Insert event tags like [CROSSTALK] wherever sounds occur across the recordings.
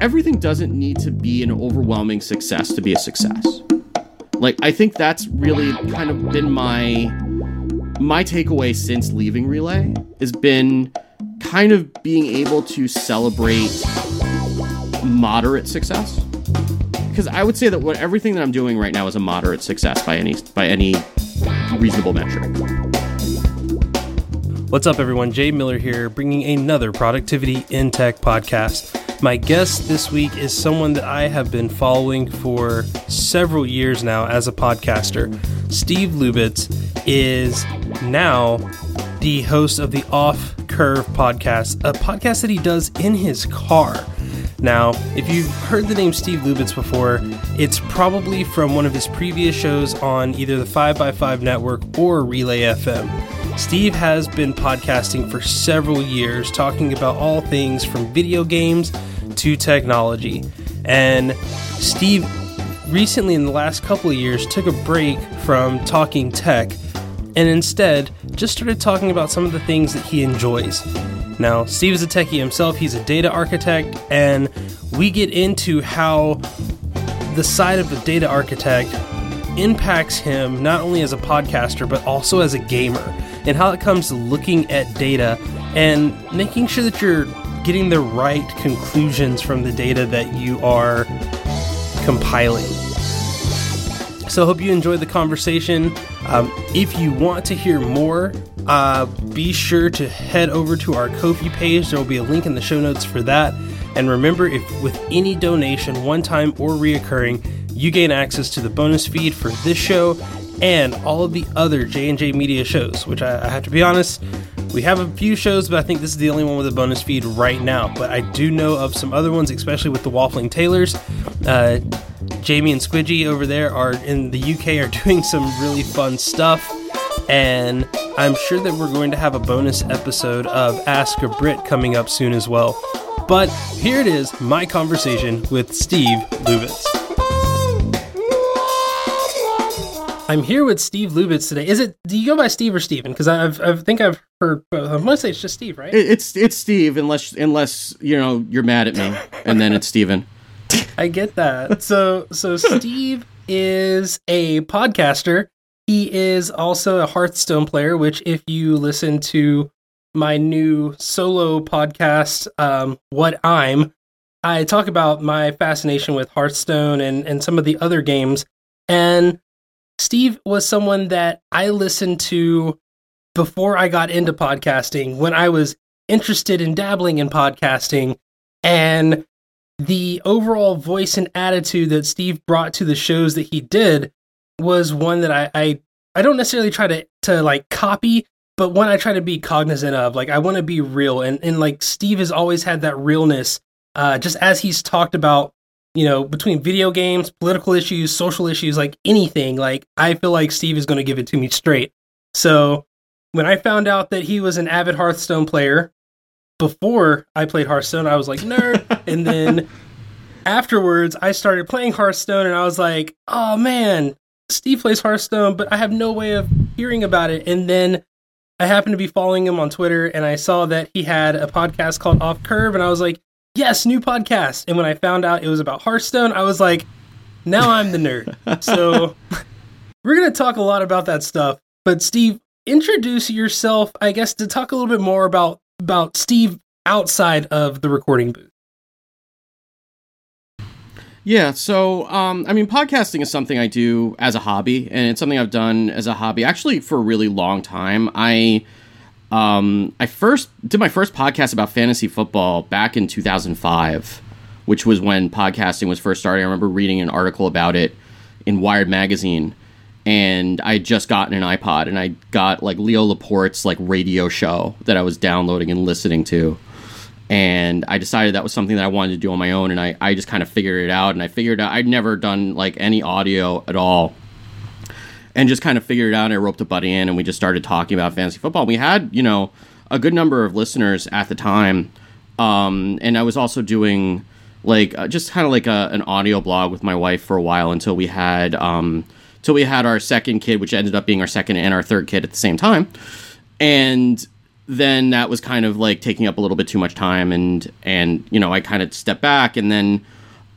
everything doesn't need to be an overwhelming success to be a success. Like I think that's really kind of been my my takeaway since leaving Relay has been kind of being able to celebrate moderate success. Because I would say that what everything that I'm doing right now is a moderate success by any by any reasonable metric. What's up, everyone? Jay Miller here, bringing another Productivity in Tech podcast. My guest this week is someone that I have been following for several years now as a podcaster. Steve Lubitz is now the host of the Off Curve podcast, a podcast that he does in his car. Now, if you've heard the name Steve Lubitz before, it's probably from one of his previous shows on either the 5x5 network or Relay FM. Steve has been podcasting for several years, talking about all things from video games to technology. And Steve recently, in the last couple of years, took a break from talking tech and instead just started talking about some of the things that he enjoys. Now, Steve is a techie himself, he's a data architect, and we get into how the side of the data architect impacts him not only as a podcaster but also as a gamer and how it comes to looking at data and making sure that you're getting the right conclusions from the data that you are compiling. So, I hope you enjoyed the conversation. Um, if you want to hear more, uh, be sure to head over to our Ko-fi page. There will be a link in the show notes for that. And remember, if with any donation, one time or reoccurring, you gain access to the bonus feed for this show and all of the other J&J Media shows, which I, I have to be honest, we have a few shows, but I think this is the only one with a bonus feed right now. But I do know of some other ones, especially with the Waffling Taylors. Uh, Jamie and Squidgy over there are in the UK are [LAUGHS] doing some really fun stuff. And I'm sure that we're going to have a bonus episode of Ask a Brit coming up soon as well. But here it is, my conversation with Steve Lubitz. I'm here with Steve Lubitz today. Is it? Do you go by Steve or Steven? Because I've I think I've heard. both. I'm gonna say it's just Steve, right? It, it's it's Steve, unless unless you know you're mad at me, and then it's Steven. [LAUGHS] I get that. So so Steve is a podcaster. He is also a Hearthstone player, which if you listen to my new solo podcast, um, What I'm, I talk about my fascination with Hearthstone and, and some of the other games. And Steve was someone that I listened to before I got into podcasting when I was interested in dabbling in podcasting. And the overall voice and attitude that Steve brought to the shows that he did was one that I I, I don't necessarily try to to like copy, but one I try to be cognizant of. Like I want to be real, and and like Steve has always had that realness. Uh, just as he's talked about, you know, between video games, political issues, social issues, like anything. Like I feel like Steve is going to give it to me straight. So when I found out that he was an avid Hearthstone player, before I played Hearthstone, I was like nerd, [LAUGHS] and then afterwards I started playing Hearthstone, and I was like, oh man, Steve plays Hearthstone, but I have no way of hearing about it. And then I happened to be following him on Twitter, and I saw that he had a podcast called Off Curve, and I was like, yes, new podcast. And when I found out it was about Hearthstone, I was like, now I'm the nerd. [LAUGHS] so we're gonna talk a lot about that stuff. But Steve, introduce yourself, I guess, to talk a little bit more about about Steve outside of the recording booth. Yeah, so um, I mean, podcasting is something I do as a hobby, and it's something I've done as a hobby actually for a really long time. I um, I first did my first podcast about fantasy football back in 2005, which was when podcasting was first starting. I remember reading an article about it in Wired magazine, and I had just gotten an iPod, and I got like Leo Laporte's like radio show that I was downloading and listening to and I decided that was something that I wanted to do on my own, and I, I just kind of figured it out, and I figured out I'd never done like any audio at all, and just kind of figured it out. I roped a buddy in, and we just started talking about fantasy football. We had you know a good number of listeners at the time, um, and I was also doing like uh, just kind of like a, an audio blog with my wife for a while until we had um, until we had our second kid, which ended up being our second and our third kid at the same time, and then that was kind of like taking up a little bit too much time, and and you know I kind of stepped back, and then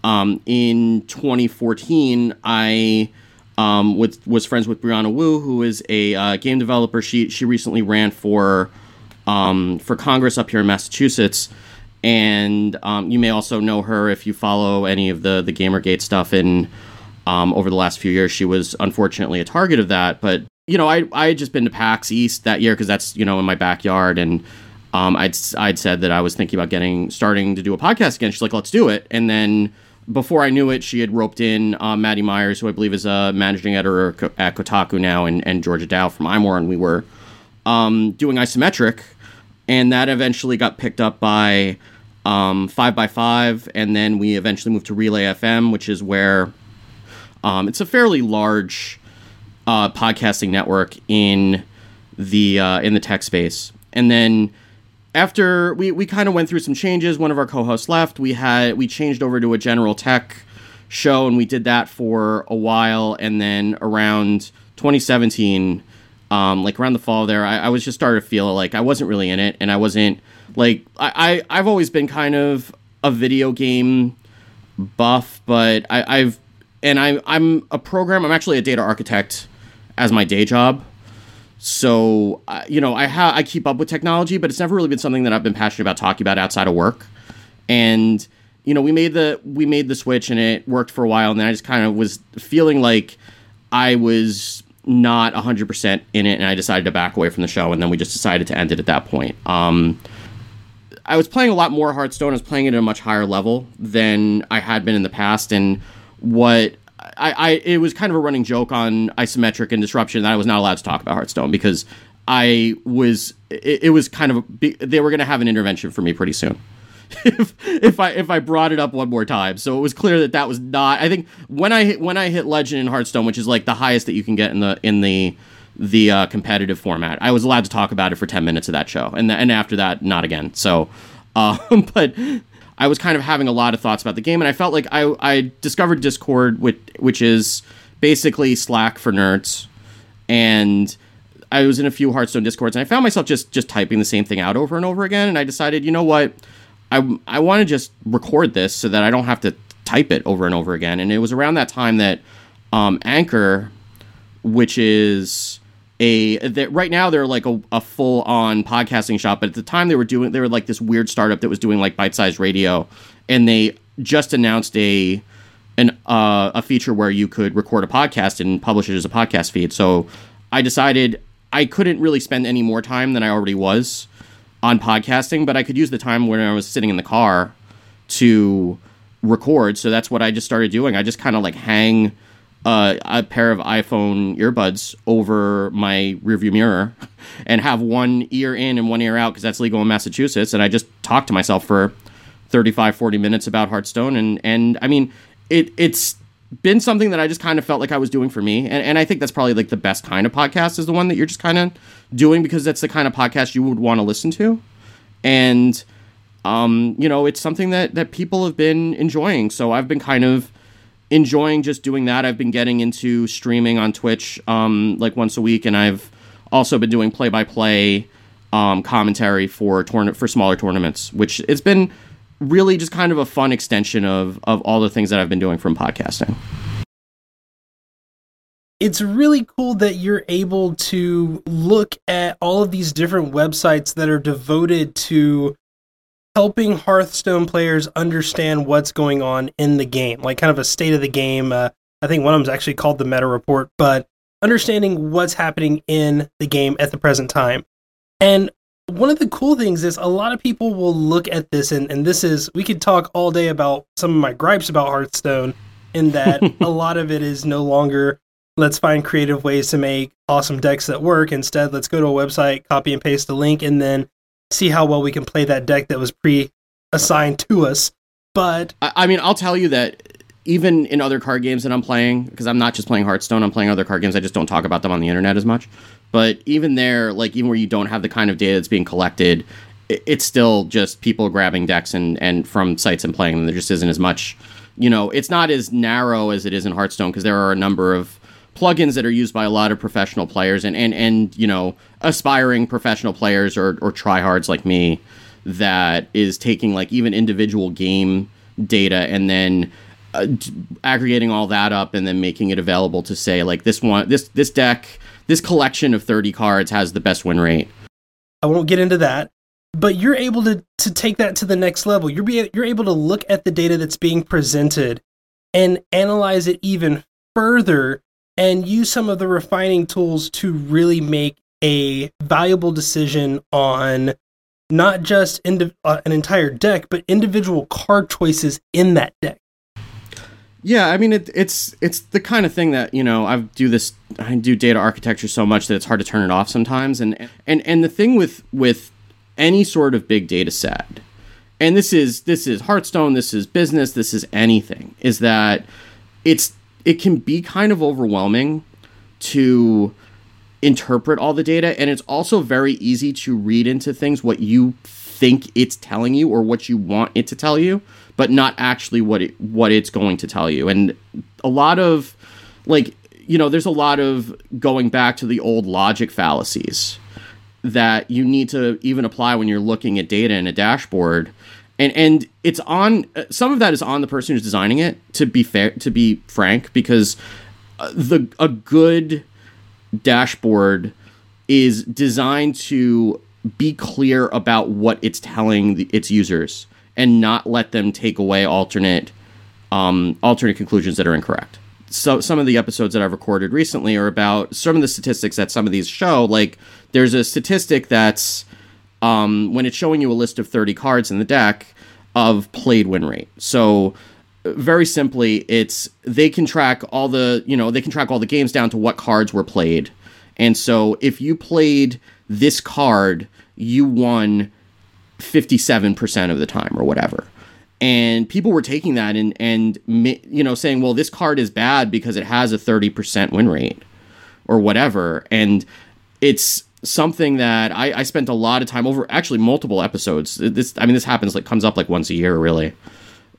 um, in 2014 I um, with, was friends with Brianna Wu, who is a uh, game developer. She she recently ran for um, for Congress up here in Massachusetts, and um, you may also know her if you follow any of the the GamerGate stuff. And um, over the last few years, she was unfortunately a target of that. But you know, I I had just been to PAX East that year because that's you know in my backyard, and um, I'd I'd said that I was thinking about getting starting to do a podcast again. She's like, let's do it, and then before I knew it, she had roped in uh, Maddy Myers, who I believe is a managing editor at Kotaku now, and, and Georgia Dow from iMore, and we were um, doing isometric, and that eventually got picked up by um, 5x5, and then we eventually moved to Relay FM, which is where um, it's a fairly large uh, podcasting network in the uh, in the tech space, and then after we, we kind of went through some changes one of our co-hosts left we had we changed over to a general tech show and we did that for a while and then around 2017 um, like around the fall there I, I was just started to feel like i wasn't really in it and i wasn't like I, I i've always been kind of a video game buff but I, i've and I, i'm a program i'm actually a data architect as my day job so uh, you know, I ha- I keep up with technology, but it's never really been something that I've been passionate about talking about outside of work. And you know, we made the we made the switch, and it worked for a while. And then I just kind of was feeling like I was not 100% in it, and I decided to back away from the show. And then we just decided to end it at that point. Um, I was playing a lot more Hearthstone. I was playing it at a much higher level than I had been in the past, and what I, I it was kind of a running joke on isometric and disruption that I was not allowed to talk about Hearthstone because I was it, it was kind of a, they were going to have an intervention for me pretty soon. [LAUGHS] if if I if I brought it up one more time. So it was clear that that was not. I think when I hit when I hit legend in Hearthstone, which is like the highest that you can get in the in the the uh, competitive format, I was allowed to talk about it for ten minutes of that show, and and after that, not again. So, [LAUGHS] um, but I was kind of having a lot of thoughts about the game, and I felt like I, I discovered Discord, which, which is basically Slack for nerds, and I was in a few Hearthstone Discords, and I found myself just just typing the same thing out over and over again, and I decided, you know what, I I want to just record this so that I don't have to type it over and over again, and it was around that time that um, Anchor, which is a that right now they're like a, a full on podcasting shop, but at the time they were doing they were like this weird startup that was doing like bite sized radio, and they just announced a an uh, a feature where you could record a podcast and publish it as a podcast feed. So I decided I couldn't really spend any more time than I already was on podcasting, but I could use the time when I was sitting in the car to record. So that's what I just started doing. I just kind of like hang uh, a pair of iPhone earbuds over my rearview mirror and have one ear in and one ear out because that's legal in Massachusetts. And I just talk to myself for 35, 40 minutes about Hearthstone. And, and I mean, it, it's been something that I just kind of felt like I was doing for me. And, and I think that's probably like the best kind of podcast is the one that you're just kind of doing because that's the kind of podcast you would want to listen to. And, um, you know, it's something that, that people have been enjoying. So I've been kind of, enjoying just doing that. I've been getting into streaming on Twitch um, like once a week, and I've also been doing play by play commentary for tourna- for smaller tournaments, which it's been really just kind of a fun extension of of all the things that I've been doing from podcasting. It's really cool that you're able to look at all of these different websites that are devoted to helping Hearthstone players understand what's going on in the game, like kind of a state of the game. Uh, I think one of them is actually called the meta report, but understanding what's happening in the game at the present time. And one of the cool things is a lot of people will look at this, and, and this is, we could talk all day about some of my gripes about Hearthstone, in that [LAUGHS] a lot of it is no longer let's find creative ways to make awesome decks that work. Instead, let's go to a website, copy and paste a link, and then see how well we can play that deck that was pre assigned to us. But I, I mean, I'll tell you that even in other card games that I'm playing, because I'm not just playing Hearthstone, I'm playing other card games. I just don't talk about them on the internet as much. But even there, like even where you don't have the kind of data that's being collected, it, it's still just people grabbing decks and and from sites and playing them. There just isn't as much. You know, it's not as narrow as it is in Hearthstone because there are a number of plugins that are used by a lot of professional players and and and you know aspiring professional players or or tryhards like me that is taking like even individual game data and then uh, aggregating all that up and then making it available to say like this one this this deck this collection of 30 cards has the best win rate. I won't get into that but you're able to to take that to the next level. You're be, you're able to look at the data that's being presented and analyze it even further and use some of the refining tools to really make a valuable decision on not just uh, an entire deck but individual card choices in that deck. Yeah, I mean it, it's it's the kind of thing that you know I do this I do data architecture so much that it's hard to turn it off sometimes. And and and the thing with with any sort of big data set and this is this is Hearthstone this is business this is anything is that it's it can be kind of overwhelming to interpret all the data and it's also very easy to read into things what you think it's telling you or what you want it to tell you but not actually what it what it's going to tell you. And a lot of like you know, there's a lot of going back to the old logic fallacies that you need to even apply when you're looking at data in a dashboard. And and it's on some of that is on the person who's designing it to be fair to be frank because uh, the a good dashboard is designed to be clear about what it's telling the, its users and not let them take away alternate um, alternate conclusions that are incorrect. So some of the episodes that I've recorded recently are about some of the statistics that some of these show. Like there's a statistic that's um, when it's showing you a list of 30 cards in the deck of played win rate. So very simply, it's they can track all the you know they can track all the games down to what cards were played, and so if you played this card, you won 57% of the time or whatever. And people were taking that and and you know saying well this card is bad because it has a 30% win rate or whatever. And it's something that I, I spent a lot of time over actually multiple episodes. This i mean this happens like comes up like once a year really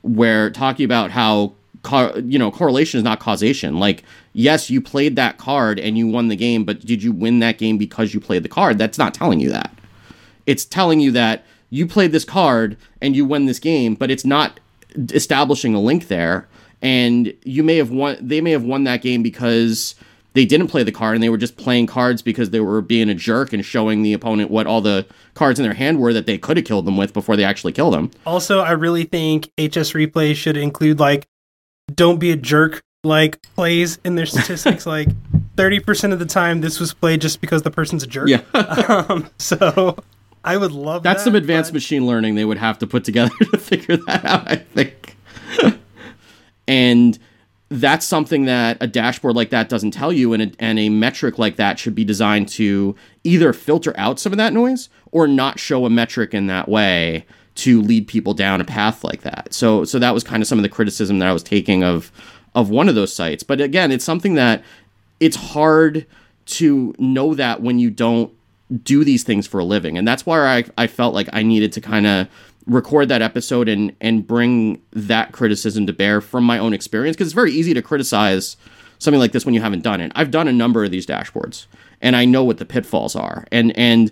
where talking about how you know correlation is not causation. Like yes you played that card and you won the game but did you win that game because you played the card? That's not telling you that. It's telling you that you played this card and you win this game, but it's not establishing a link there. And you may have won, they may have won that game because they didn't play the card and they were just playing cards because they were being a jerk and showing the opponent what all the cards in their hand were that they could have killed them with before they actually killed them. Also, I really think HSReplay should include like don't be a jerk like plays in their statistics [LAUGHS] like 30% of the time this was played just because the person's a jerk. Yeah. [LAUGHS] um, so I would love that. That's that, some advanced but... machine learning they would have to put together [LAUGHS] to figure that out, I think. and that's something that a dashboard like that doesn't tell you, and a, and a metric like that should be designed to either filter out some of that noise or not show a metric in that way to lead people down a path like that. So so that was kind of some of the criticism that I was taking of of one of those sites. But again, it's something that it's hard to know that when you don't do these things for a living. And that's why I, I felt like I needed to kind of record that episode and and bring that criticism to bear from my own experience because it's very easy to criticize something like this when you haven't done it. I've done a number of these dashboards and I know what the pitfalls are. And and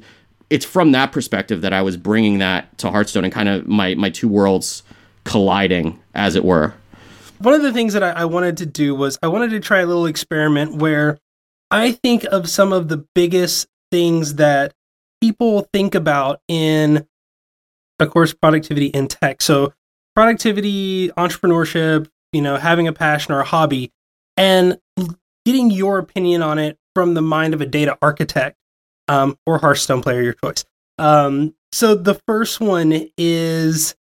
it's from that perspective that I was bringing that to Hearthstone and kind of my my two worlds colliding as it were. One of the things that I, I wanted to do was I wanted to try a little experiment where I think of some of the biggest things that people think about in, of course, productivity in tech. So, productivity, entrepreneurship, you know, having a passion or a hobby, and getting your opinion on it from the mind of a data architect um, or Hearthstone player, your choice. Um, so, the first one is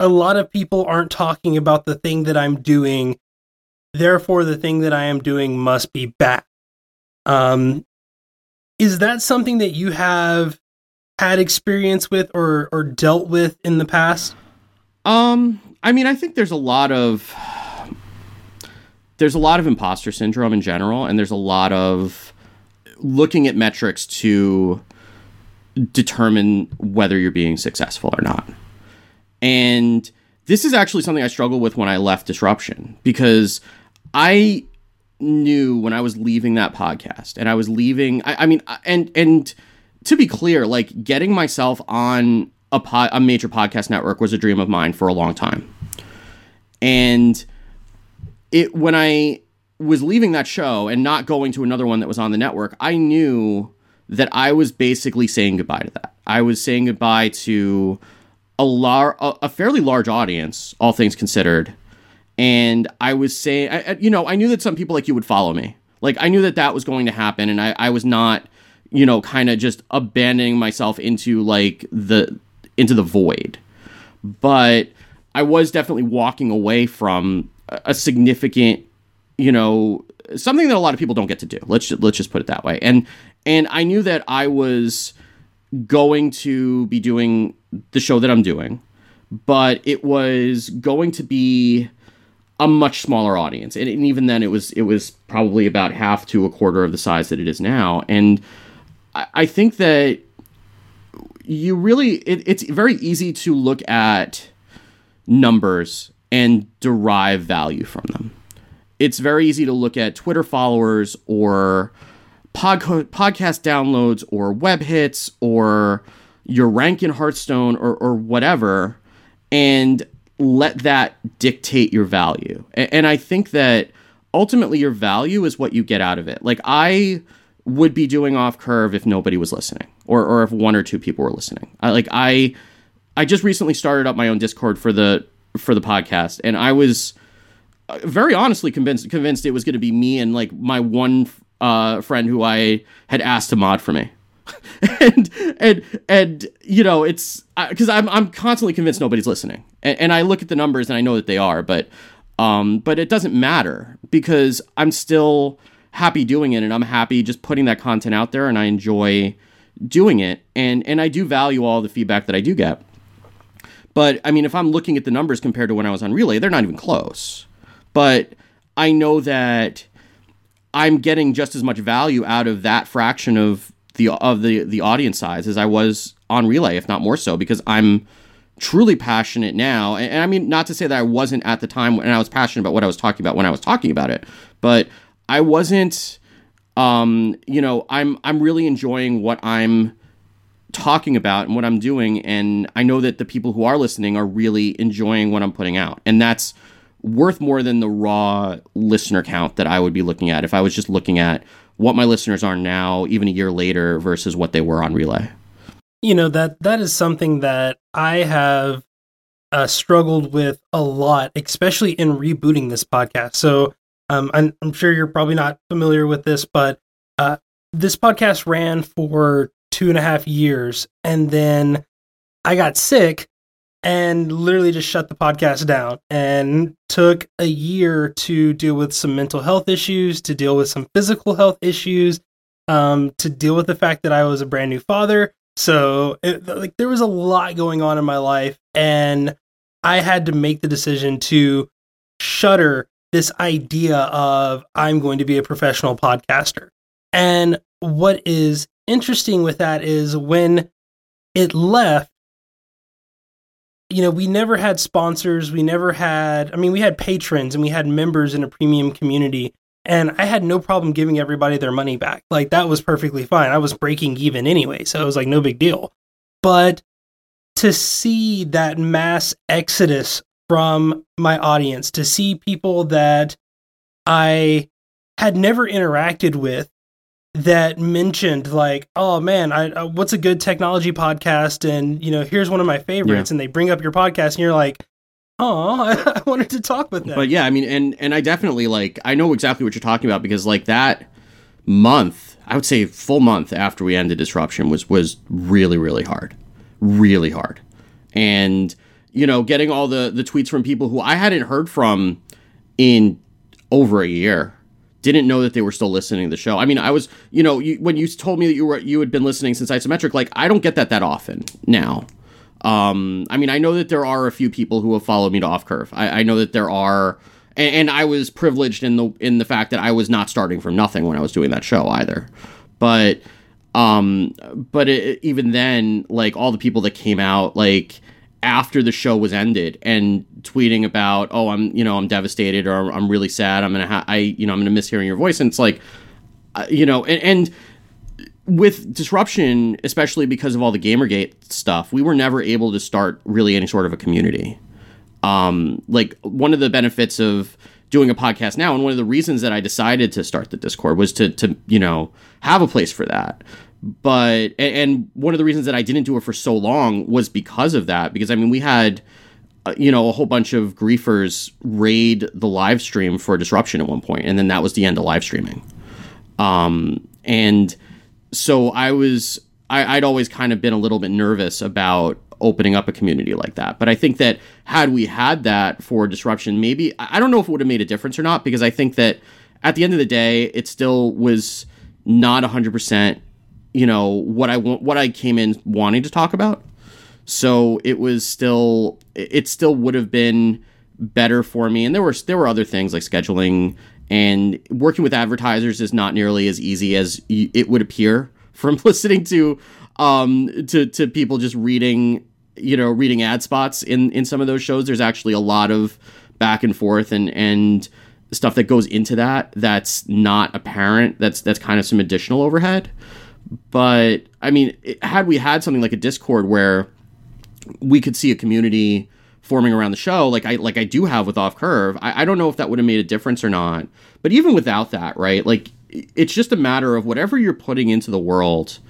a lot of people aren't talking about the thing that I'm doing. Therefore, the thing that I am doing must be bad. Um, is that something that you have had experience with or or dealt with in the past? Um, I mean, I think there's a lot of there's a lot of imposter syndrome in general, and there's a lot of looking at metrics to determine whether you're being successful or not. And this is actually something I struggled with when I left Disruption because I knew when I was leaving that podcast, and I was leaving. I, I mean, and and to be clear, like getting myself on a pod, a major podcast network was a dream of mine for a long time, and it when I was leaving that show and not going to another one that was on the network, I knew that I was basically saying goodbye to that. I was saying goodbye to a lar- a fairly large audience, all things considered. And I was saying, I, you know, I knew that some people like you would follow me. Like I knew that that was going to happen, and I, I was not, you know, kind of just abandoning myself into like the into the void. But I was definitely walking away from a significant, you know, something that a lot of people don't get to do. Let's just, let's just put it that way. And and I knew that I was going to be doing the show that I'm doing, but it was going to be a much smaller audience. And, and even then it was it was probably about half to a quarter of the size that it is now. And I, I think that you really it, it's very easy to look at numbers and derive value from them. It's very easy to look at Twitter followers or pod- podcast downloads or web hits or your rank in Hearthstone or, or whatever and let that dictate your value. And, and I think that ultimately your value is what you get out of it. Like I would be doing off curve if nobody was listening or, or if one or two people were listening. I, like I I just recently started up my own Discord for the for the podcast, and I was uh, very honestly convinced convinced it was going to be me and like my one uh, friend who I had asked to mod for me. [LAUGHS] and and and you know it's because I'm I'm constantly convinced nobody's listening, and, and I look at the numbers and I know that they are, but um, but it doesn't matter because I'm still happy doing it, and I'm happy just putting that content out there, and I enjoy doing it, and and I do value all the feedback that I do get. But I mean, if I'm looking at the numbers compared to when I was on Relay, they're not even close. But I know that I'm getting just as much value out of that fraction of the of the the audience size as I was on Relay, if not more so, because I'm truly passionate now. And, and, I mean, not to say that I wasn't at the time when I was passionate about what I was talking about when I was talking about it, but I wasn't. Um, you know, I'm I'm really enjoying what I'm talking about and what I'm doing. And I know that the people who are listening are really enjoying what I'm putting out. And that's worth more than the raw listener count that I would be looking at if I was just looking at what my listeners are now, even a year later, versus what they were on Relay. You know, that that is something that I have uh, struggled with a lot, especially in rebooting this podcast. So um, I'm, I'm, sure you're probably not familiar with this, but uh, this podcast ran for two and a half years. And then I got sick and literally just shut the podcast down and took a year to deal with some mental health issues, to deal with some physical health issues, um, to deal with the fact that I was a brand new father. So, it, like, there was a lot going on in my life, and I had to make the decision to shutter this idea of I'm going to be a professional podcaster. And what is interesting with that is when it left, you know, we never had sponsors. We never had, I mean, we had patrons and we had members in a premium community. And I had no problem giving everybody their money back. Like, that was perfectly fine. I was breaking even anyway. So it was like no big deal. But to see that mass exodus from my audience, to see people that I had never interacted with that mentioned like, oh man, I, uh, what's a good technology podcast? And you know, here's one of my favorites, yeah. and they bring up your podcast, and you're like, oh, I, [LAUGHS] I wanted to talk with them. But yeah, I mean, and and I definitely like, I know exactly what you're talking about because like that month, I would say full month after we ended disruption was was really really hard, really hard, and you know, getting all the the tweets from people who I hadn't heard from in over a year didn't know that they were still listening to the show. I mean, I was, you know, you, when you told me that you were you had been listening since isometric, like I don't get that that often now. Um, I mean, I know that there are a few people who have followed me to off curve. I, I know that there are, and, and, I was privileged in the in the fact that I was not starting from nothing when I was doing that show either. But, um, but it, even then, like all the people that came out, like after the show was ended and tweeting about, oh, I'm, you know, I'm devastated or I'm really sad. I'm gonna, ha- I, you know, I'm gonna miss hearing your voice. And it's like, uh, you know, and, and with disruption, especially because of all the Gamergate stuff, we were never able to start really any sort of a community. Um, like one of the benefits of doing a podcast now, and one of the reasons that I decided to start the Discord was to to you know have a place for that. But and one of the reasons that I didn't do it for so long was because of that. Because I mean, we had uh, you know a whole bunch of griefers raid the live stream for disruption at one point, and then that was the end of live streaming. Um, and so I was I, I'd always kind of been a little bit nervous about opening up a community like that. But I think that had we had that for disruption, maybe I don't know if it would have made a difference or not because I think that at the end of the day, it still was not 100%, you know, what I want what I came in wanting to talk about. So it was still it still would have been better for me and there were there were other things like scheduling and working with advertisers is not nearly as easy as it would appear [LAUGHS] from listening to um, to to people just reading you know reading ad spots in in some of those shows. There's actually a lot of back and forth and and stuff that goes into that that's not apparent. That's that's kind of some additional overhead. But I mean, had we had something like a Discord where we could see a community forming around the show, like I like I do have with Off Curve, I, I don't know if that would have made a difference or not. But even without that, right? Like it's just a matter of whatever you're putting into the world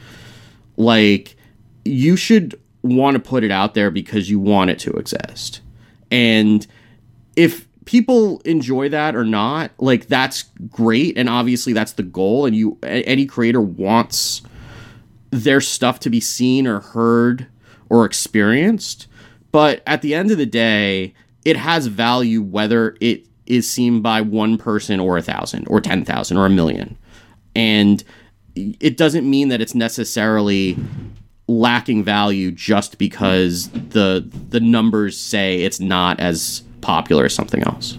like you should want to put it out there because you want it to exist. And if people enjoy that or not, like that's great and obviously that's the goal and you any creator wants their stuff to be seen or heard or experienced. But at the end of the day, it has value whether it is seen by one person or a thousand or 10,000 or a million. And it doesn't mean that it's necessarily lacking value just because the the numbers say it's not as popular as something else.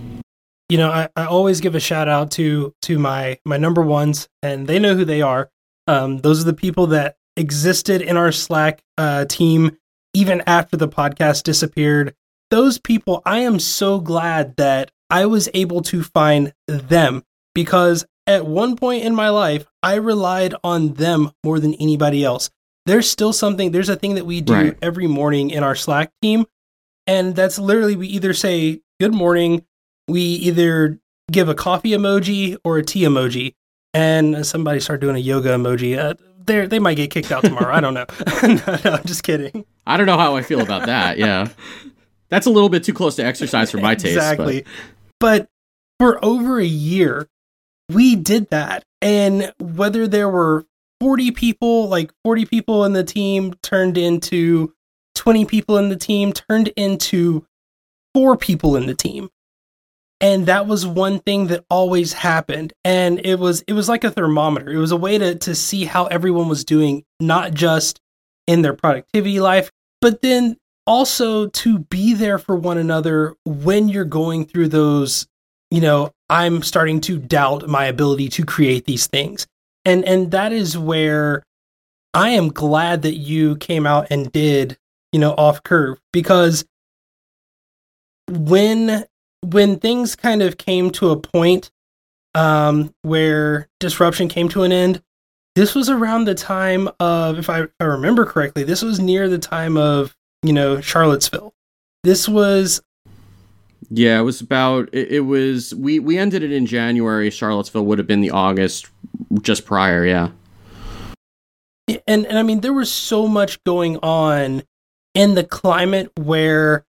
You know, I, I always give a shout out to to my my number ones, and they know who they are. Um, those are the people that existed in our Slack uh, team even after the podcast disappeared. Those people, I am so glad that I was able to find them because at one point in my life, I relied on them more than anybody else. There's still something, there's a thing that we do right. every morning in our Slack team. And that's literally we either say good morning, we either give a coffee emoji or a tea emoji. And somebody start doing a yoga emoji. Uh, they they might get kicked out tomorrow. I don't know. [LAUGHS] no, no, I'm just kidding. I don't know how I feel about that. Yeah. That's a little bit too close to exercise for my taste. Exactly. But. but for over a year, we did that. And whether there were 40 people, like 40 people in the team turned into 20 people in the team, turned into four people in the team. And that was one thing that always happened. And it was it was like a thermometer. It was a way to to see how everyone was doing, not just in their productivity life, but then also to be there for one another when you're going through those you know, I'm starting to doubt my ability to create these things. And and that is where I am glad that you came out and did, you know, off curve because when when things kind of came to a point um where disruption came to an end, this was around the time of if I, if I remember correctly, this was near the time of, you know, Charlottesville. This was yeah, it was about it, it, was we we ended it in January. Charlottesville would have been the August just prior, yeah. And and I mean there was so much going on in the climate where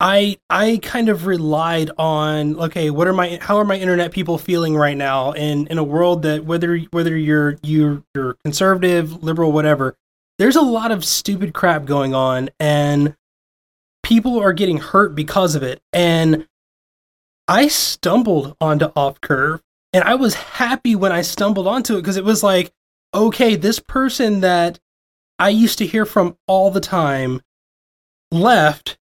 I I kind of relied on okay, what are my how are my internet people feeling right now in in a world that whether whether you're you're you're conservative, liberal, whatever, there's a lot of stupid crap going on and people are getting hurt because of it. And I stumbled onto Off Curve and I was happy when I stumbled onto it because it was like, okay, this person that I used to hear from all the time left.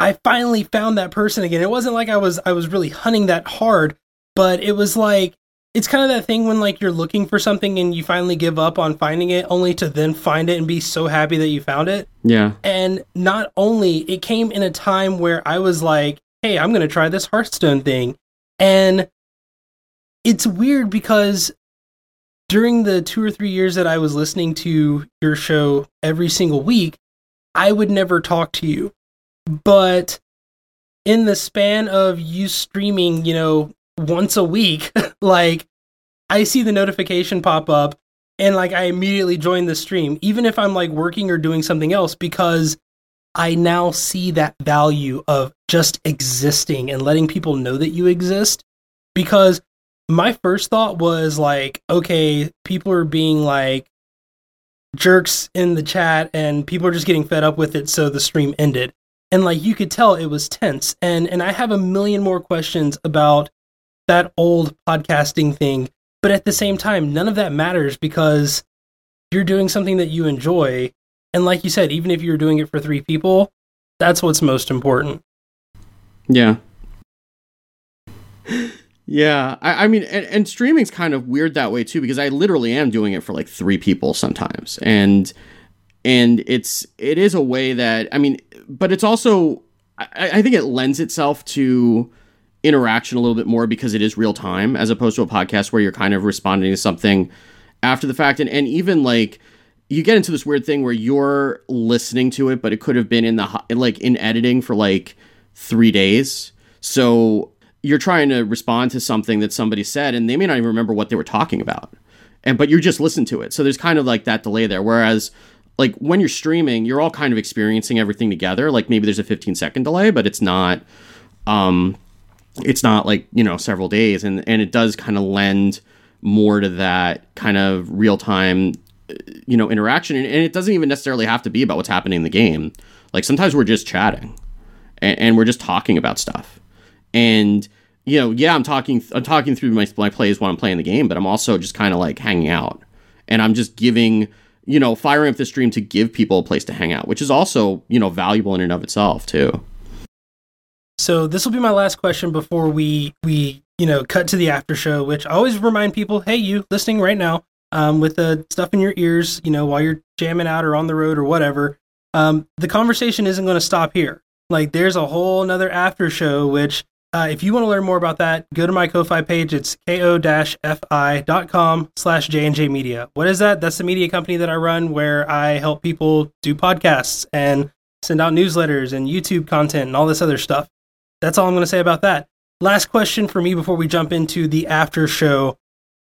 I finally found that person again. It wasn't like I was I was really hunting that hard, but it was like it's kind of that thing when like you're looking for something and you finally give up on finding it only to then find it and be so happy that you found it. Yeah. And not only it came in a time where I was like, "Hey, I'm going to try this Hearthstone thing." And it's weird because during the 2 or 3 years that I was listening to your show every single week, I would never talk to you. But in the span of you streaming, you know, once a week, [LAUGHS] like I see the notification pop up and like I immediately join the stream, even if I'm like working or doing something else, because I now see that value of just existing and letting people know that you exist. Because my first thought was like, okay, people are being like jerks in the chat and people are just getting fed up with it, so the stream ended. And like you could tell it was tense. And and I have a million more questions about that old podcasting thing. But at the same time, none of that matters because you're doing something that you enjoy. And like you said, even if you're doing it for three people, that's what's most important. Yeah. Yeah, I, I mean, and, and, streaming's kind of weird that way too because I literally am doing it for like three people sometimes, and and it's it is a way that I mean, but it's also I, I think it lends itself to interaction a little bit more because it is real time as opposed to a podcast where you're kind of responding to something after the fact. And, and even like you get into this weird thing where you're listening to it but it could have been in the like in editing for like three days. So you're trying to respond to something that somebody said and they may not even remember what they were talking about. And but you're just listening to it. So there's kind of like that delay there. Whereas like when you're streaming you're all kind of experiencing everything together. Like maybe there's a 15 second delay but it's not um it's not like you know several days. And and it does kind of lend more to that kind of real time you know interaction. And, and, it doesn't even necessarily have to be about what's happening in the game. Like sometimes we're just chatting and, and we're just talking about stuff and you know yeah i'm talking i'm talking through my, my plays while i'm playing the game but i'm also just kind of like hanging out and i'm just giving you know firing up the stream to give people a place to hang out which is also you know valuable in and of itself too so this will be my last question before we we you know cut to the after show, which I always remind people, hey, you listening right now, um, with the stuff in your ears, you know, while you're jamming out or on the road or whatever. Um, the conversation isn't going to stop here. Like there's a whole another after show, which uh, if you want to learn more about that, go to my Ko-Fi page. It's ko-fi.com slash J&J Media. What is that? That's the media company that I run where I help people do podcasts and send out newsletters and YouTube content and all this other stuff. That's all I'm going to say about that. Last question for me before we jump into the after show.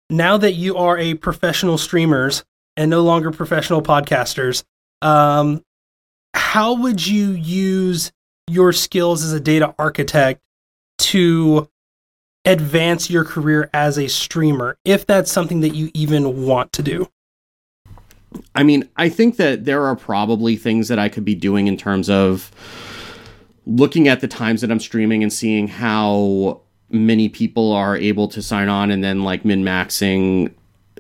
Now that you are a professional streamers and no longer professional podcasters, um, how would you use your skills as a data architect to advance your career as a streamer, if that's something that you even want to do? I mean, I think that there are probably things that I could be doing in terms of looking at the times that I'm streaming and seeing how many people are able to sign on and then like min maxing,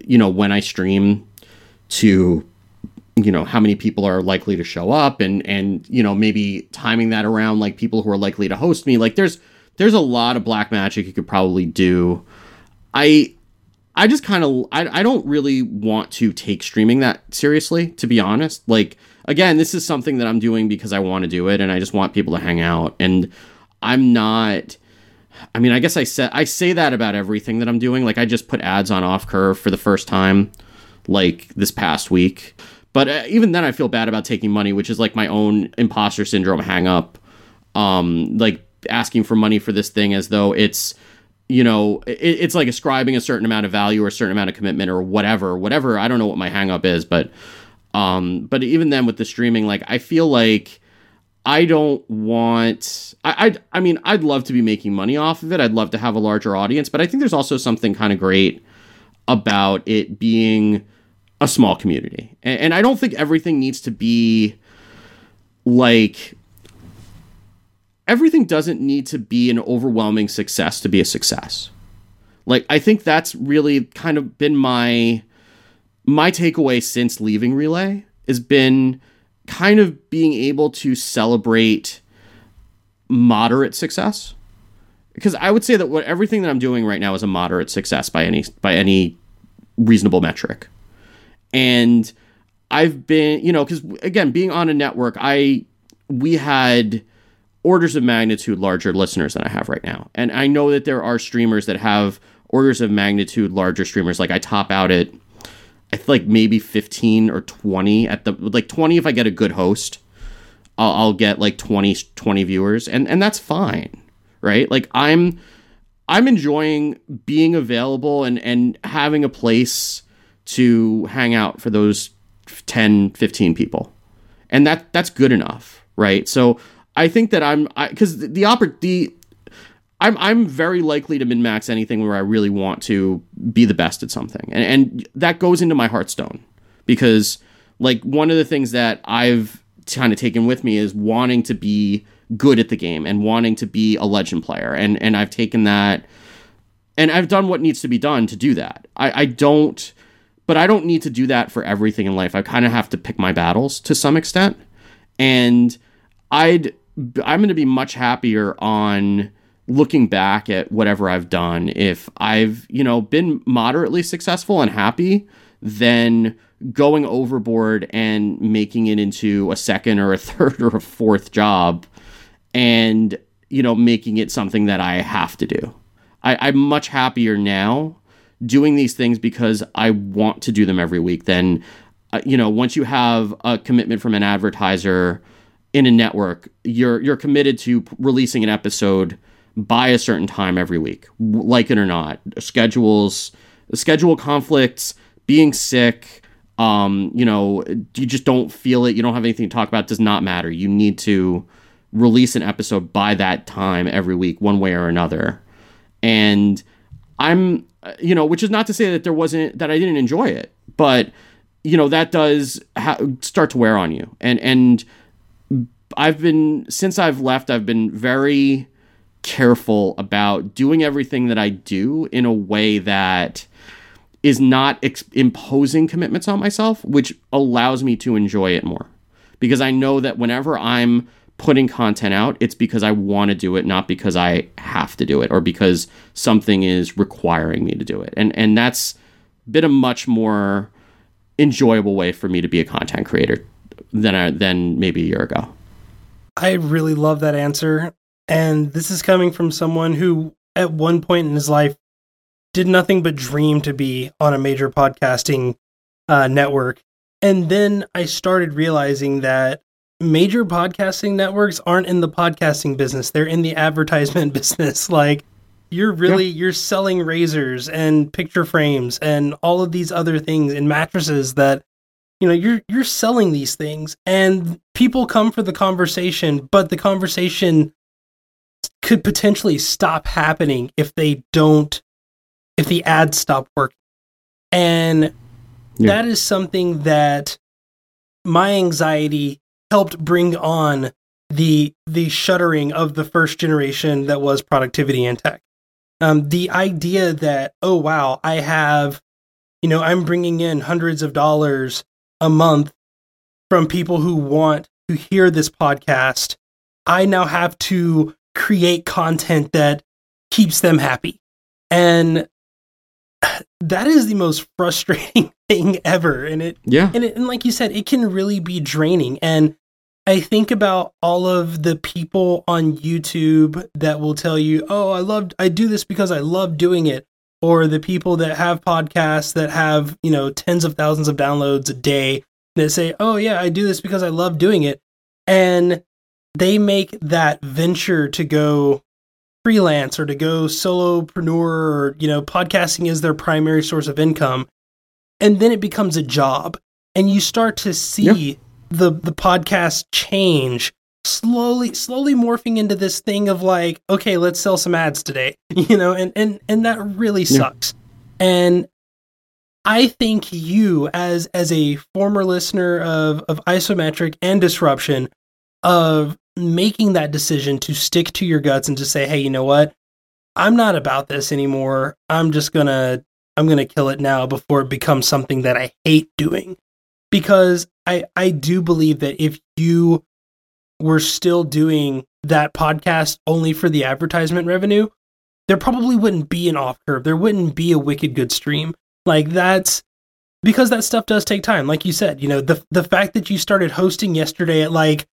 you know, when I stream to you know how many people are likely to show up and and you know maybe timing that around like people who are likely to host me like there's there's a lot of black magic you could probably do i i just kind of I, I don't really want to take streaming that seriously to be honest like again, this is something that I'm doing because I want to do it and I just want people to hang out. And I'm not. I mean, I guess I said I say that about everything that I'm doing. Like I just put ads on off curve for the first time, like this past week. But uh, even then, I feel bad about taking money, which is like my own imposter syndrome hang up. Um, like asking for money for this thing as though it's you know it, it's like ascribing a certain amount of value or a certain amount of commitment or whatever whatever i don't know what my hang up is but um, but even then with the streaming, like I feel like I don't want I, I I mean I'd love to be making money off of it. I'd love to have a larger audience, but I think there's also something kind of great about it being a small community. And, and I don't think everything needs to be like everything doesn't need to be an overwhelming success to be a success. Like I think that's really kind of been my my takeaway since leaving Relay has been kind of being able to celebrate moderate success. because I would say that what everything that I'm doing right now is a moderate success by any by any reasonable metric. And I've been, you know, because again, being on a network, I we had orders of magnitude larger listeners than I have right now. And I know that there are streamers that have orders of magnitude larger streamers. Like I top out at I feel like maybe 15 or 20 at the like 20 if I get a good host. I'll, I'll get like 20 20 viewers and and that's fine, right? Like I'm I'm enjoying being available and and having a place to hang out for those 10 15 people. And that that's good enough, right? So I think that I'm because the, the the I'm I'm very likely to min max anything where I really want to be the best at something, and and that goes into my hearthstone because like one of the things that I've kind of taken with me is wanting to be good at the game and wanting to be a legend player, and and I've taken that, and I've done what needs to be done to do that. I I don't, but I don't need to do that for everything in life. I kind of have to pick my battles to some extent, and I'd I'm going to be much happier on looking back at whatever I've done if I've, you know, been moderately successful and happy than going overboard and making it into a second or a [LAUGHS] third or a fourth job and, you know, making it something that I have to do. I, I'm much happier now doing these things because I want to do them every week than, uh, you know, once you have a commitment from an advertiser in a network, you're you're committed to releasing an episode by a certain time every week, like it or not. Schedules, schedule conflicts, being sick, um, you know, you just don't feel it, you don't have anything to talk about, does not matter. You need to release an episode by that time every week, one way or another. And I'm, you know, which is not to say that there wasn't that I didn't enjoy it, but you know that does ha- start to wear on you, and and I've been since I've left, I've been very careful about doing everything that I do in a way that is not ex- imposing commitments on myself, which allows me to enjoy it more. Because I know that whenever I'm putting content out, it's because I want to do it, not because I have to do it or because something is requiring me to do it. And and that's been a much more enjoyable way for me to be a content creator than I, than maybe a year ago. I really love that answer. And this is coming from someone who, at one point in his life, did nothing but dream to be on a major podcasting uh, network. And then I started realizing that major podcasting networks aren't in the podcasting business, they're in the advertisement [LAUGHS] business. Like, you're really yeah. you're selling razors and picture frames and all of these other things and mattresses that you know you're you're selling these things and people come for the conversation but the conversation could potentially stop happening if they don't if the ads stop working and yeah. that is something that my anxiety helped bring on the the shuttering of the first generation that was productivity and tech um, the idea that oh wow i have you know i'm bringing in hundreds of dollars a month from people who want to hear this podcast i now have to create content that keeps them happy. And [SIGHS] that is the most [LAUGHS] frustrating [LAUGHS] thing ever. And it, yeah. And, it, and like you said, it can really be draining. And I think about all of the people on YouTube that will tell you, "Oh, I loved I do this because I love doing it." Or the people that have podcasts that have, you know, tens of thousands of downloads a day that say, "Oh yeah, I do this because I love doing it." And they make that venture to go freelance or to go solopreneur or you know podcasting is their primary source of income and then it becomes a job and you start to see yeah. the the podcast change slowly slowly morphing into this thing of like okay let's sell some ads today [LAUGHS] you know and and and that really sucks yeah. and I think you as as a former listener of of isometric and disruption of making that decision to stick to your guts and to say, hey, you know what? I'm not about this anymore. I'm just gonna I'm gonna kill it now before it becomes something that I hate doing. Because I I do believe that if you were still doing that podcast only for the advertisement revenue, there probably wouldn't be an off curve. There wouldn't be a wicked good stream. Like that's because that stuff does take time. Like you said, you know, the the fact that you started hosting yesterday at like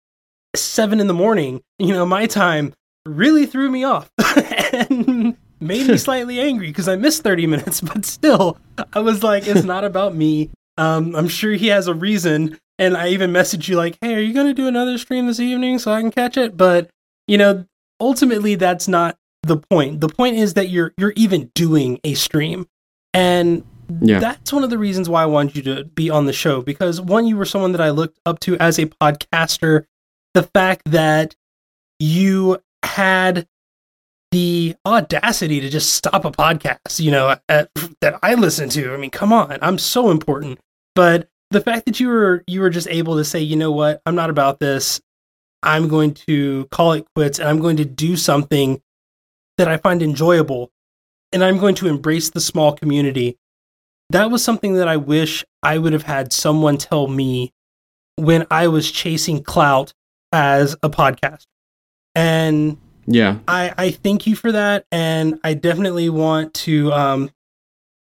seven in the morning, you know, my time really threw me off [LAUGHS] and made me [LAUGHS] slightly angry because I missed 30 minutes, [LAUGHS] but still, I was like, it's not about me. Um, I'm sure he has a reason. And I even messaged you like, hey, are you going to do another stream this evening so I can catch it? But, you know, ultimately that's not the point. The point is that you're you're even doing a stream. And yeah. that's one of the reasons why I wanted you to be on the show because one, you were someone that I looked up to as a podcaster. The fact that you had the audacity to just stop a podcast, you know, at, that I listen to. I mean, come on, I'm so important. But the fact that you were you were just able to say, you know what, I'm not about this. I'm going to call it quits and I'm going to do something that I find enjoyable and I'm going to embrace the small community. That was something that I wish I would have had someone tell me when I was chasing clout as a podcast. And yeah, I, I thank you for that. And I definitely want to um,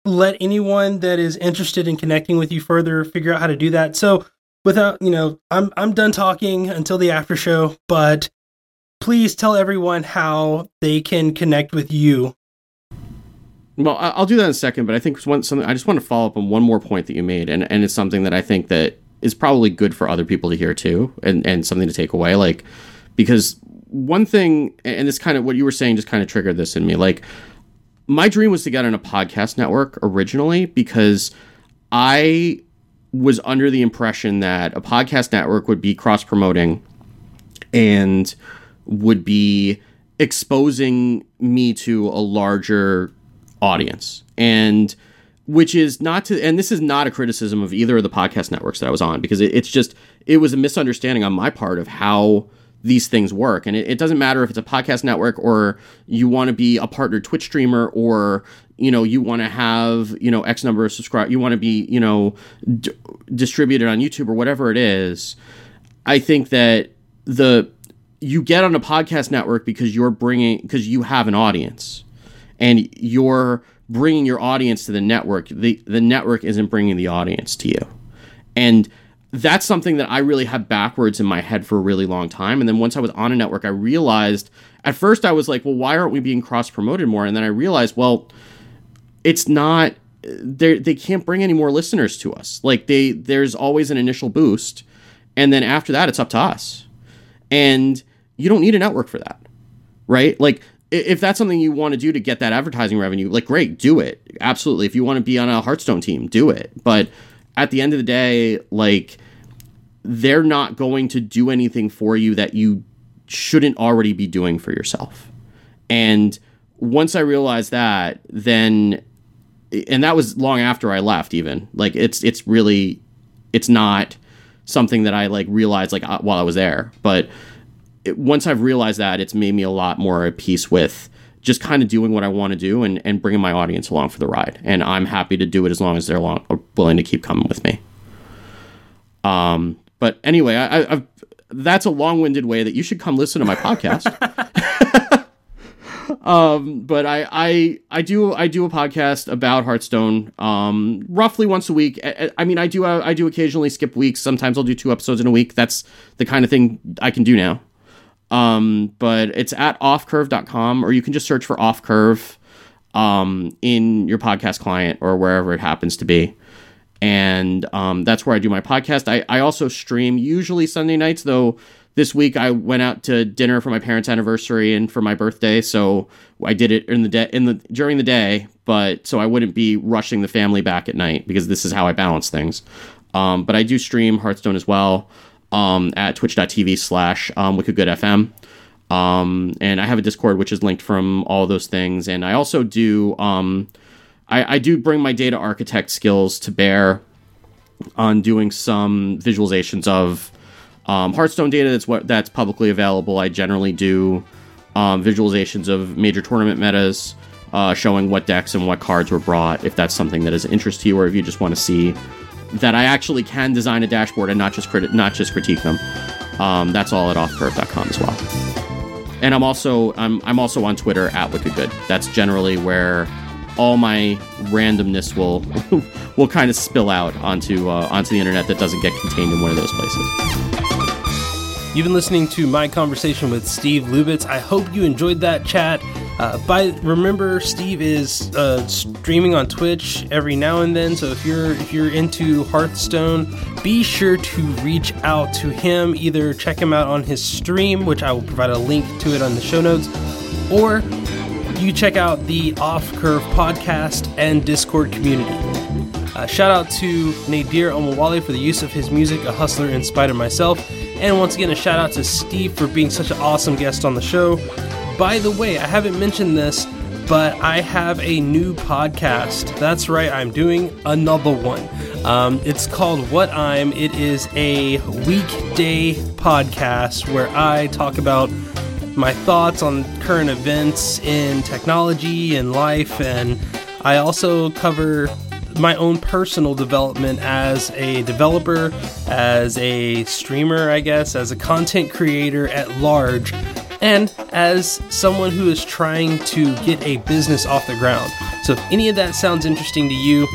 let anyone that is interested in connecting with you further figure out how to do that. So without, you know, I'm I'm done talking until the after show, but please tell everyone how they can connect with you. Well, I'll do that in a second, but I think one something I just want to follow up on one more point that you made, and and it's something that I think that is probably good for other people to hear too, and and something to take away, like because one thing, and this kind of what you were saying just kind of triggered this in me, like my dream was to get on a podcast network originally because I was under the impression that a podcast network would be cross promoting and would be exposing me to a larger audience. And which is not to, and this is not a criticism of either of the podcast networks that I was on because it, it's just, it was a misunderstanding on my part of how these things work. And it, it, doesn't matter if it's a podcast network or you want to be a partner Twitch streamer or, you know, you want to have, you know, X number of subscribers, you want to be, you know, d- distributed on YouTube or whatever it is. I think that the, you get on a podcast network because you're bringing, because you have an audience and you're bringing your audience to the network. The, the network isn't bringing the audience to you. And, that's something that I really had backwards in my head for a really long time. And then once I was on a network, I realized at first I was like, well, why aren't we being cross promoted more? And then I realized, well, it's not they they can't bring any more listeners to us. Like they there's always an initial boost, and then after that, it's up to us. And you don't need a network for that, right? Like if that's something you want to do to get that advertising revenue, like great, do it. Absolutely. If you want to be on a Hearthstone team, do it. But at the end of the day, like they're not going to do anything for you that you shouldn't already be doing for yourself. And once I realized that, then and that was long after I left even. Like it's it's really it's not something that I like realized like uh, while I was there, but it, once I've realized that, it's made me a lot more at peace with just kind of doing what I want to do and, and bringing my audience along for the ride. And I'm happy to do it as long as they're long, willing to keep coming with me. Um, but anyway, I, I've that's a long-winded way that you should come listen to my podcast. [LAUGHS] um, but I, I I do I do a podcast about Hearthstone um, roughly once a week. I, I mean, I do I do occasionally skip weeks. Sometimes I'll do two episodes in a week. That's the kind of thing I can do now. Um, but it's at offcurve.com or you can just search for offcurve um, in your podcast client or wherever it happens to be and um, that's where I do my podcast. I, I also stream usually Sunday nights, though. This week I went out to dinner for my parents' anniversary and for my birthday, so I did it in the day in the during the day, but so I wouldn't be rushing the family back at night because this is how I balance things. Um, but I do stream Hearthstone as well um, at twitch.tv slash um, wickedgoodfm. Um, and I have a Discord which is linked from all those things, and I also do um, I, I do bring my data architect skills to bear on doing some visualizations of um, Hearthstone data that's what that's publicly available. I generally do um, visualizations of major tournament metas, uh, showing what decks and what cards were brought. If that's something that is of interest to you, or if you just want to see that I actually can design a dashboard and not just criti- not just critique them. Um, that's all at offcurve.com as well. and I'm also I'm I'm also on Twitter at Wicked Good. That's generally where all my randomness will [LAUGHS] will kind of spill out onto uh, onto the internet that doesn't get contained in one of those places. You've been listening to my conversation with Steve Lubitz. I hope you enjoyed that chat. Uh, by remember, Steve is uh, streaming on Twitch every now and then. So if you're if you're into Hearthstone, be sure to reach out to him. Either check him out on his stream, which I will provide a link to it on the show notes, or you check out the Off Curve podcast and Discord community. Uh, shout out to Nadir Omowale for the use of his music, A Hustler in Spite of Myself. And once again, a shout out to Steve for being such an awesome guest on the show. By the way, I haven't mentioned this, but I have a new podcast. That's right, I'm doing another one. Um, it's called What I'm. It is a weekday podcast where I talk about my thoughts on current events in technology and life, and I also cover my own personal development as a developer, as a streamer, I guess, as a content creator at large, and as someone who is trying to get a business off the ground. So, if any of that sounds interesting to you,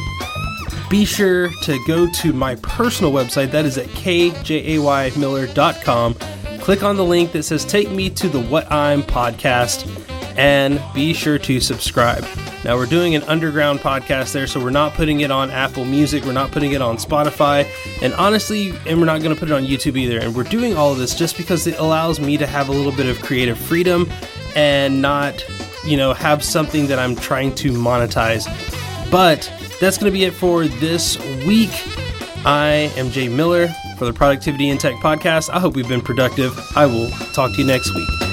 be sure to go to my personal website, that is at kjaymiller.com. Click on the link that says Take Me to the What I'm podcast and be sure to subscribe. Now, we're doing an underground podcast there, so we're not putting it on Apple Music, we're not putting it on Spotify, and honestly, and we're not going to put it on YouTube either. And we're doing all of this just because it allows me to have a little bit of creative freedom and not, you know, have something that I'm trying to monetize. But that's going to be it for this week. I am Jay Miller for the Productivity in Tech podcast. I hope we've been productive. I will talk to you next week.